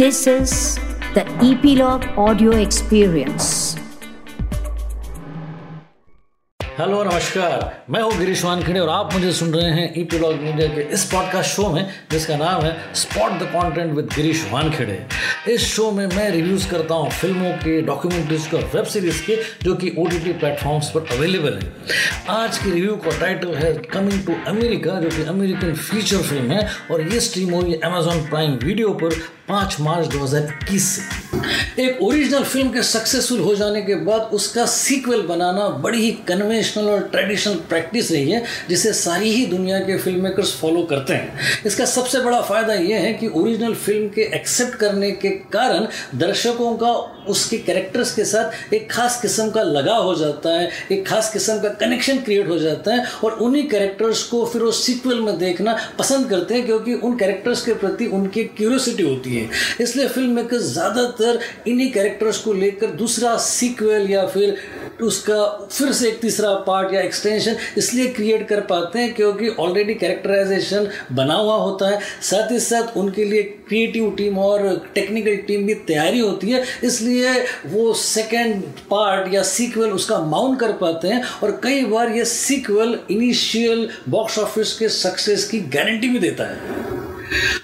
This is the Epilogue Audio Experience. Hello नमस्कार। मैं हूँ गिरीश वानखेड़े और आप मुझे सुन रहे हैं ई पीलॉग मीडिया के इस पॉडकास्ट शो में, जिसका नाम है spot the content with Girish Wankhede. इस शो में मैं रिव्यूज़ करता हूँ फ़िल्मों के डॉक्यूमेंट्रीज के वेब सीरीज़ के, जो कि ओ टी प्लेटफॉर्म्स पर अवेलेबल है। आज की रिव्यू का टाइटल है कमिंग टू अमेरिका जो कि अमेरिकन फीचर फ़िल्म है, और ये स्ट्रीम हुई अमेजॉन प्राइम वीडियो पर। पाँच मार्च 2021 से। एक ओरिजिनल फ़िल्म के सक्सेसफुल हो जाने के बाद उसका सीक्वल बनाना बड़ी ही कन्वेंशनल और ट्रेडिशनल प्रैक्टिस रही है, जिसे सारी ही दुनिया के फ़िल्म मेकर्स फॉलो करते हैं। इसका सबसे बड़ा फ़ायदा यह है कि ओरिजिनल फ़िल्म के एक्सेप्ट करने के कारण दर्शकों का उसके कैरेक्टर्स के साथ एक खास किस्म का लगाव हो जाता है, एक खास किस्म का कनेक्शन क्रिएट हो जाता है और उन्हीं कैरेक्टर्स को फिर वो सीक्वल में देखना पसंद करते हैं, क्योंकि उन कैरेक्टर्स के प्रति उनकी क्यूरियोसिटी होती है। इसलिए फ़िल्म मेकर ज़्यादातर इन्हीं कैरेक्टर्स को लेकर दूसरा सीक्वल या फिर उसका फिर से एक तीसरा पार्ट या एक्सटेंशन इसलिए क्रिएट कर पाते हैं क्योंकि ऑलरेडी कैरेक्टराइजेशन बना हुआ होता है। साथ ही साथ उनके लिए क्रिएटिव टीम और टेक्निकल टीम भी तैयारी होती है। इसलिए वो सेकेंड पार्ट या सीक्वल उसका माउंट कर पाते हैं और कई बार ये सीक्वल इनिशियल बॉक्स ऑफ़िस के सक्सेस की गारंटी भी देता है।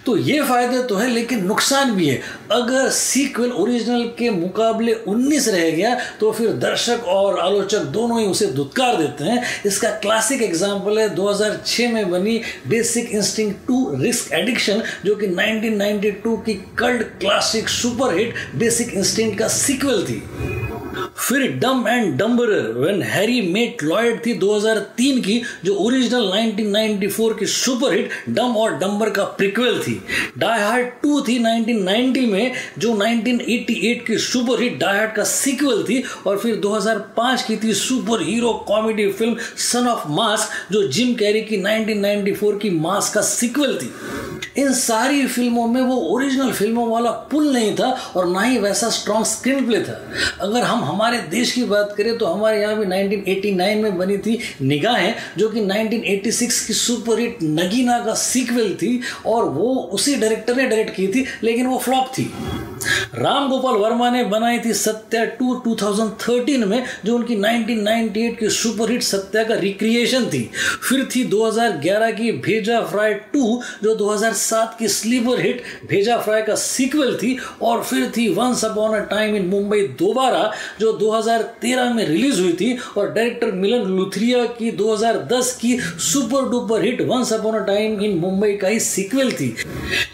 तो ये फ़ायदे तो है, लेकिन नुकसान भी है। अगर सीक्वल ओरिजिनल के मुकाबले 19 रह गया तो फिर दर्शक और आलोचक दोनों ही उसे दुत्कार देते हैं। इसका क्लासिक एग्ज़ाम्पल है 2006 में बनी basic instinct two risk addiction जो कि 1992 की cult classic superhit basic instinct का सीक्वल थी। फिर dumb and dumberer when Harry met Lloyd थी 2003 की, जो ओरिजिनल 1994 की सुपरहिट डम और डम्बर का प्रिक्वल थी। डाई हार्ट टू थी 1990 में, जो 1988 की सुपरहिट डाई हार्ट का सीक्वल थी, और फिर 2005 की थी super hero comedy film son of mask जो जिम कैरी की 1994 की मास्क का सीक्वल थी। इन सारी फ़िल्मों में वो ओरिजिनल फ़िल्मों वाला पुल नहीं था और ना ही वैसा स्ट्रॉन्ग स्क्रीन प्ले था। अगर हम हमारे देश की बात करें तो हमारे यहाँ भी 1989 में बनी थी निगाहें, जो कि 1986 की सुपरहिट नगीना का सीक्वल थी और वो उसी डायरेक्टर ने डायरेक्ट की थी, लेकिन वो फ्लॉप थी। राम गोपाल वर्मा ने बनाई थी सत्या टू 2013 में, जो उनकी 1998 की सुपरहिट सत्या का रिक्रिएशन थी। फिर थी 2011 की भेजा फ्राई टू, जो 2007 की स्लीपर हिट भेजा फ्राई का सीक्वल थी और फिर थी once upon a time in Mumbai Dobaara, जो 2013 में रिलीज़ हुई थी और डायरेक्टर मिलन लुथरिया की 2010 की super duper hit once upon a time in Mumbai का ही सीक्वल थी।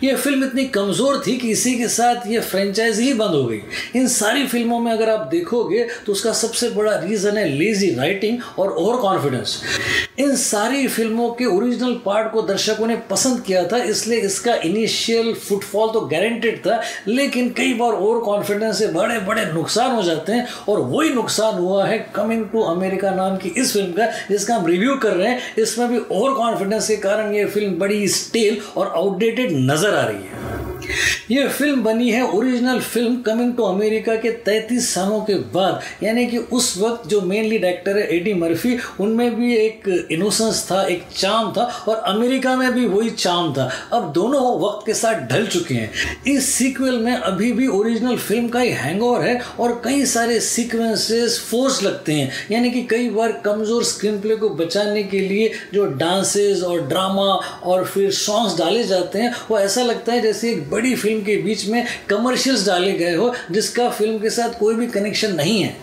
यह फ़िल्म इतनी कमज़ोर थी कि इसी के साथ ये फ्रेंचाइज ही बंद हो गई। इन सारी फ़िल्मों में अगर आप देखोगे तो उसका सबसे बड़ा रीज़न है लेजी राइटिंग और ओवर कॉन्फिडेंस इन सारी फ़िल्मों के ओरिजिनल पार्ट को दर्शकों ने पसंद किया था, इसलिए इसका इनिशियल फुटफॉल तो गारंटेड था, लेकिन कई बार ओवर कॉन्फिडेंस से बड़े बड़े नुकसान हो जाते हैं, और वही नुकसान हुआ है कमिंग टू अमेरिका नाम की इस फ़िल्म का, जिसका हम रिव्यू कर रहे हैं। इसमें भी ओवर कॉन्फिडेंस के कारण ये फ़िल्म बड़ी स्टेल और आउटडेटेड नज़र आ रही है। यह फ़िल्म बनी है original film coming to America के 33 सालों के बाद। यानी कि उस वक्त जो मेनली डायरेक्टर है एडी मर्फी उनमें भी एक इनोसेंस था, एक चाम था और अमेरिका में भी वही चाम था। अब दोनों वक्त के साथ ढल चुके हैं। इस सीक्वल में अभी भी ओरिजिनल फ़िल्म का ही हैंगओवर है और कई सारे सीक्वेंसेस फोर्स लगते हैं। यानी कि कई बार कमज़ोर स्क्रीन प्ले को बचाने के लिए जो डांसेस और ड्रामा और फिर सॉन्ग्स डाले जाते हैं, वो ऐसा लगता है जैसे एक बड़ी फ़िल्म के बीच में कमर्शियल्स डाले गए हो, जिसका फ़िल्म के साथ कोई भी कनेक्शन नहीं है।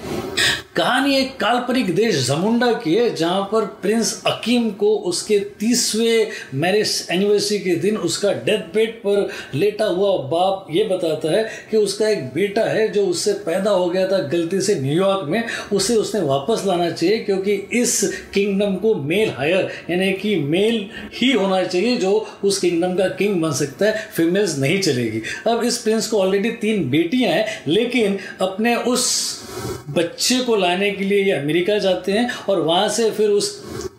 कहानी एक काल्पनिक देश जमुंडा की है, जहाँ पर प्रिंस अकीम को उसके तीसवें मैरिज एनिवर्सरी के दिन उसका डेथ बेड पर लेटा हुआ बाप ये बताता है कि उसका एक बेटा है जो उससे पैदा हो गया था गलती से न्यूयॉर्क में, उसे उसने वापस लाना चाहिए क्योंकि इस किंगडम को मेल हायर यानी कि मेल ही होना चाहिए जो उस किंगडम का किंग बन सकता है फीमेल्स नहीं चलेगी। अब इस प्रिंस को ऑलरेडी तीन बेटियाँ हैं, लेकिन अपने उस बच्चे को लाने के लिए ये अमेरिका जाते हैं और वहाँ से फिर उस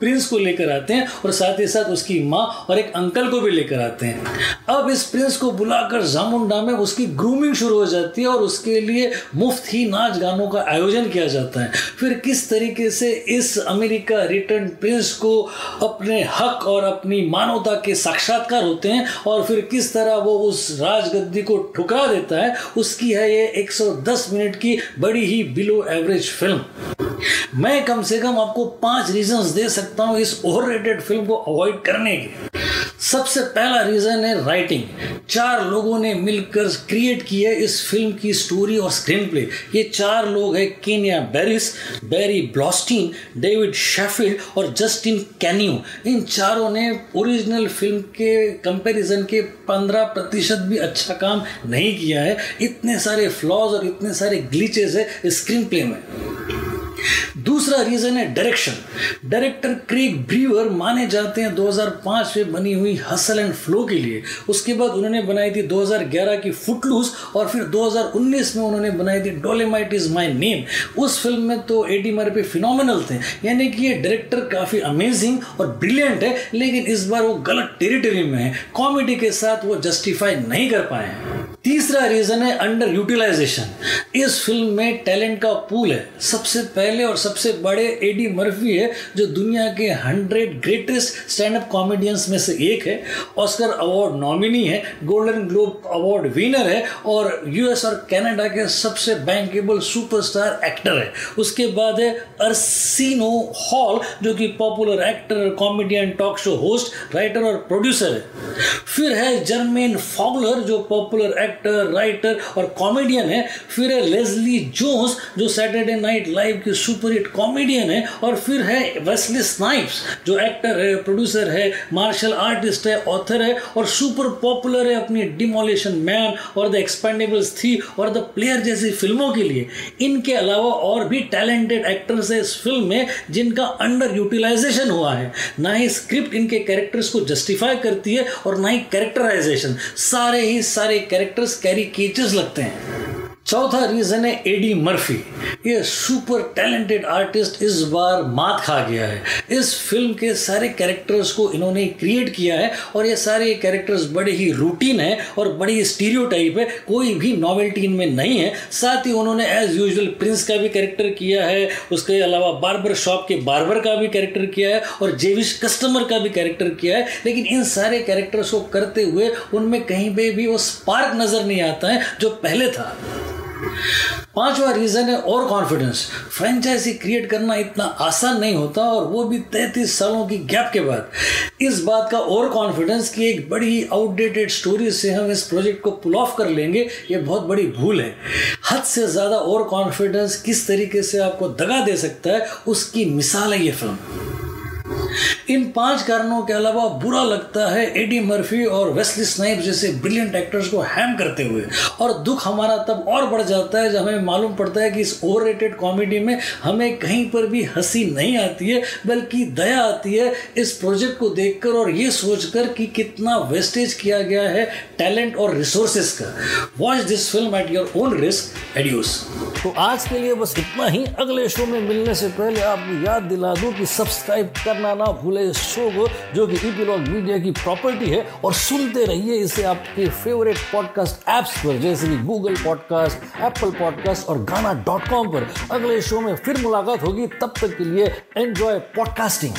प्रिंस को लेकर आते हैं और साथ ही साथ उसकी माँ और एक अंकल को भी लेकर आते हैं। अब इस प्रिंस को बुलाकर जामुंडा में उसकी ग्रूमिंग शुरू हो जाती है और उसके लिए मुफ़्त ही नाच गानों का आयोजन किया जाता है। फिर किस तरीके से इस अमेरिका रिटर्न प्रिंस को अपने हक और अपनी मानवता के साक्षात्कार होते हैं और फिर किस तरह वो उस राजगद्दी को ठुकरा देता है, उसकी है ये 110 मिनट की बड़ी ही बिलो एवरेज फ़िल्म। मैं कम से कम आपको पाँच रीजंस दे सकता हूँ इस ओवर फ़िल्म को अवॉइड करने के। सबसे पहला रीजन है राइटिंग चार लोगों ने मिलकर क्रिएट की है इस फ़िल्म की स्टोरी और स्क्रीन प्ले ये चार लोग हैं Kenya Barris Barry Blaustein David Sheffield और जस्टिन कैन्यू इन चारों ने ओरिजिनल फ़िल्म के कंपैरिजन के पंद्रह प्रतिशत भी अच्छा काम नहीं किया है। इतने सारे फ्लॉज और इतने सारे ग्लिचेस है स्क्रीन प्ले में। दूसरा रीजन है डायरेक्शन डायरेक्टर क्रेग ब्रीवर माने जाते हैं 2005 में बनी हुई हसल एंड फ्लो के लिए. उसके बाद उन्होंने बनाई थी 2011 की फुटलूस और फिर 2019 में उन्होंने बनाई थी डोलेमाइट इज़ माई नेम उस फ़िल्म में तो एडी मर्फी फिनोमिनल थे. यानी कि ये डायरेक्टर काफ़ी अमेजिंग और ब्रिलियंट है, लेकिन इस बार वो गलत टेरिटरी में है. कॉमेडी के साथ वो जस्टिफाई नहीं कर पाए तीसरा रीजन है अंडर यूटिलाइजेशन इस फ़िल्म में टैलेंट का पूल है. सबसे पहले और सबसे बड़े एडी मर्फी है, जो दुनिया के hundred greatest stand up comedians में से एक है। ऑस्कर अवार्ड नॉमिनी है, गोल्डन ग्लोब अवार्ड विनर है, और यूएस और कनाडा के सबसे बैंकेबल सुपरस्टार एक्टर है। उसके बाद है अर्सिनो हॉल, जो कि popular actor comedian talk show host writer और प्रोड्यूसर है। फिर है जर्मेन फॉगलर जो पॉपुलर एक्टर राइटर और कॉमेडियन है। फिर है लेजली जोन्स जो सैटरडे नाइट लाइव की सुपर हिट कॉमेडियन है और फिर है वेस्ली स्नाइप्स जो एक्टर है प्रोड्यूसर है मार्शल आर्टिस्ट है ऑथर है और सुपर पॉपुलर है अपनी डिमोलिशन मैन और द एक्सपेंडेबल्स थी और द प्लेयर जैसी फ़िल्मों के लिए। इनके अलावा और भी टैलेंटेड एक्टर्स है इस फ़िल्म में, जिनका अंडर यूटिलाइजेशन हुआ है। ना ही स्क्रिप्ट इनके कैरेक्टर्स को जस्टिफाई करती है और ना ही कैरेक्टराइजेशन सारे ही सारे कैरेक्टर कैरेक्टर्स कैरिकेचर्स लगते हैं। चौथा रीजन है एडी मर्फी ये सुपर टैलेंटेड आर्टिस्ट इस बार मात खा गया है। इस फ़िल्म के सारे कैरेक्टर्स को इन्होंने क्रिएट किया है और ये सारे कैरेक्टर्स बड़े ही रूटीन है और बड़ी स्टीरियो टाइप है। कोई भी नॉवेल्टी इनमें नहीं है। साथ ही उन्होंने एज यूजल प्रिंस का भी कैरेक्टर किया है। उसके अलावा बार्बर शॉप के बार्बर का भी कैरेक्टर किया है और जेविश कस्टमर का भी कैरेक्टर किया है। लेकिन इन सारे कैरेक्टर्स को करते हुए उनमें कहीं पर भी वो स्पार्क नज़र नहीं आता है, जो पहले था। पांचवा रीजन है और कॉन्फिडेंस फ्रेंचाइजी क्रिएट करना इतना आसान नहीं होता और वो भी तैतीस सालों की गैप के बाद. इस बात का और कॉन्फिडेंस कि एक बड़ी आउटडेटेड स्टोरी से हम इस प्रोजेक्ट को पुल ऑफ़ कर लेंगे, ये बहुत बड़ी भूल है. हद से ज़्यादा और कॉन्फिडेंस किस तरीके से आपको दगा दे सकता है, उसकी मिसाल है ये फ़िल्म इन पाँच कारणों के अलावा बुरा लगता है एडी मर्फी और वेस्ली स्नाइप जैसे ब्रिलियंट एक्टर्स को हैम करते हुए। और दुख हमारा तब और बढ़ जाता है जब हमें मालूम पड़ता है कि इस ओवर कॉमेडी में हमें कहीं पर भी हँसी नहीं आती है, बल्कि दया आती है इस प्रोजेक्ट को देखकर और ये सोचकर कि कितना वेस्टेज किया गया है टैलेंट और रिसोर्सेस का। Watch this film at your own risk एड्यूस तो आज के लिए बस इतना ही। अगले शो में मिलने से पहले आपको याद दिला दूँ कि सब्सक्राइब करना ना भूले। इस शो को जो कि ईपीलॉग मीडिया की प्रॉपर्टी है और सुनते रहिए इसे आपके फेवरेट पॉडकास्ट ऐप्स पर, जैसे कि गूगल पॉडकास्ट एप्पल पॉडकास्ट और गाना डॉट कॉम पर। अगले शो में फिर मुलाकात होगी, तब तक के लिए एंजॉय पॉडकास्टिंग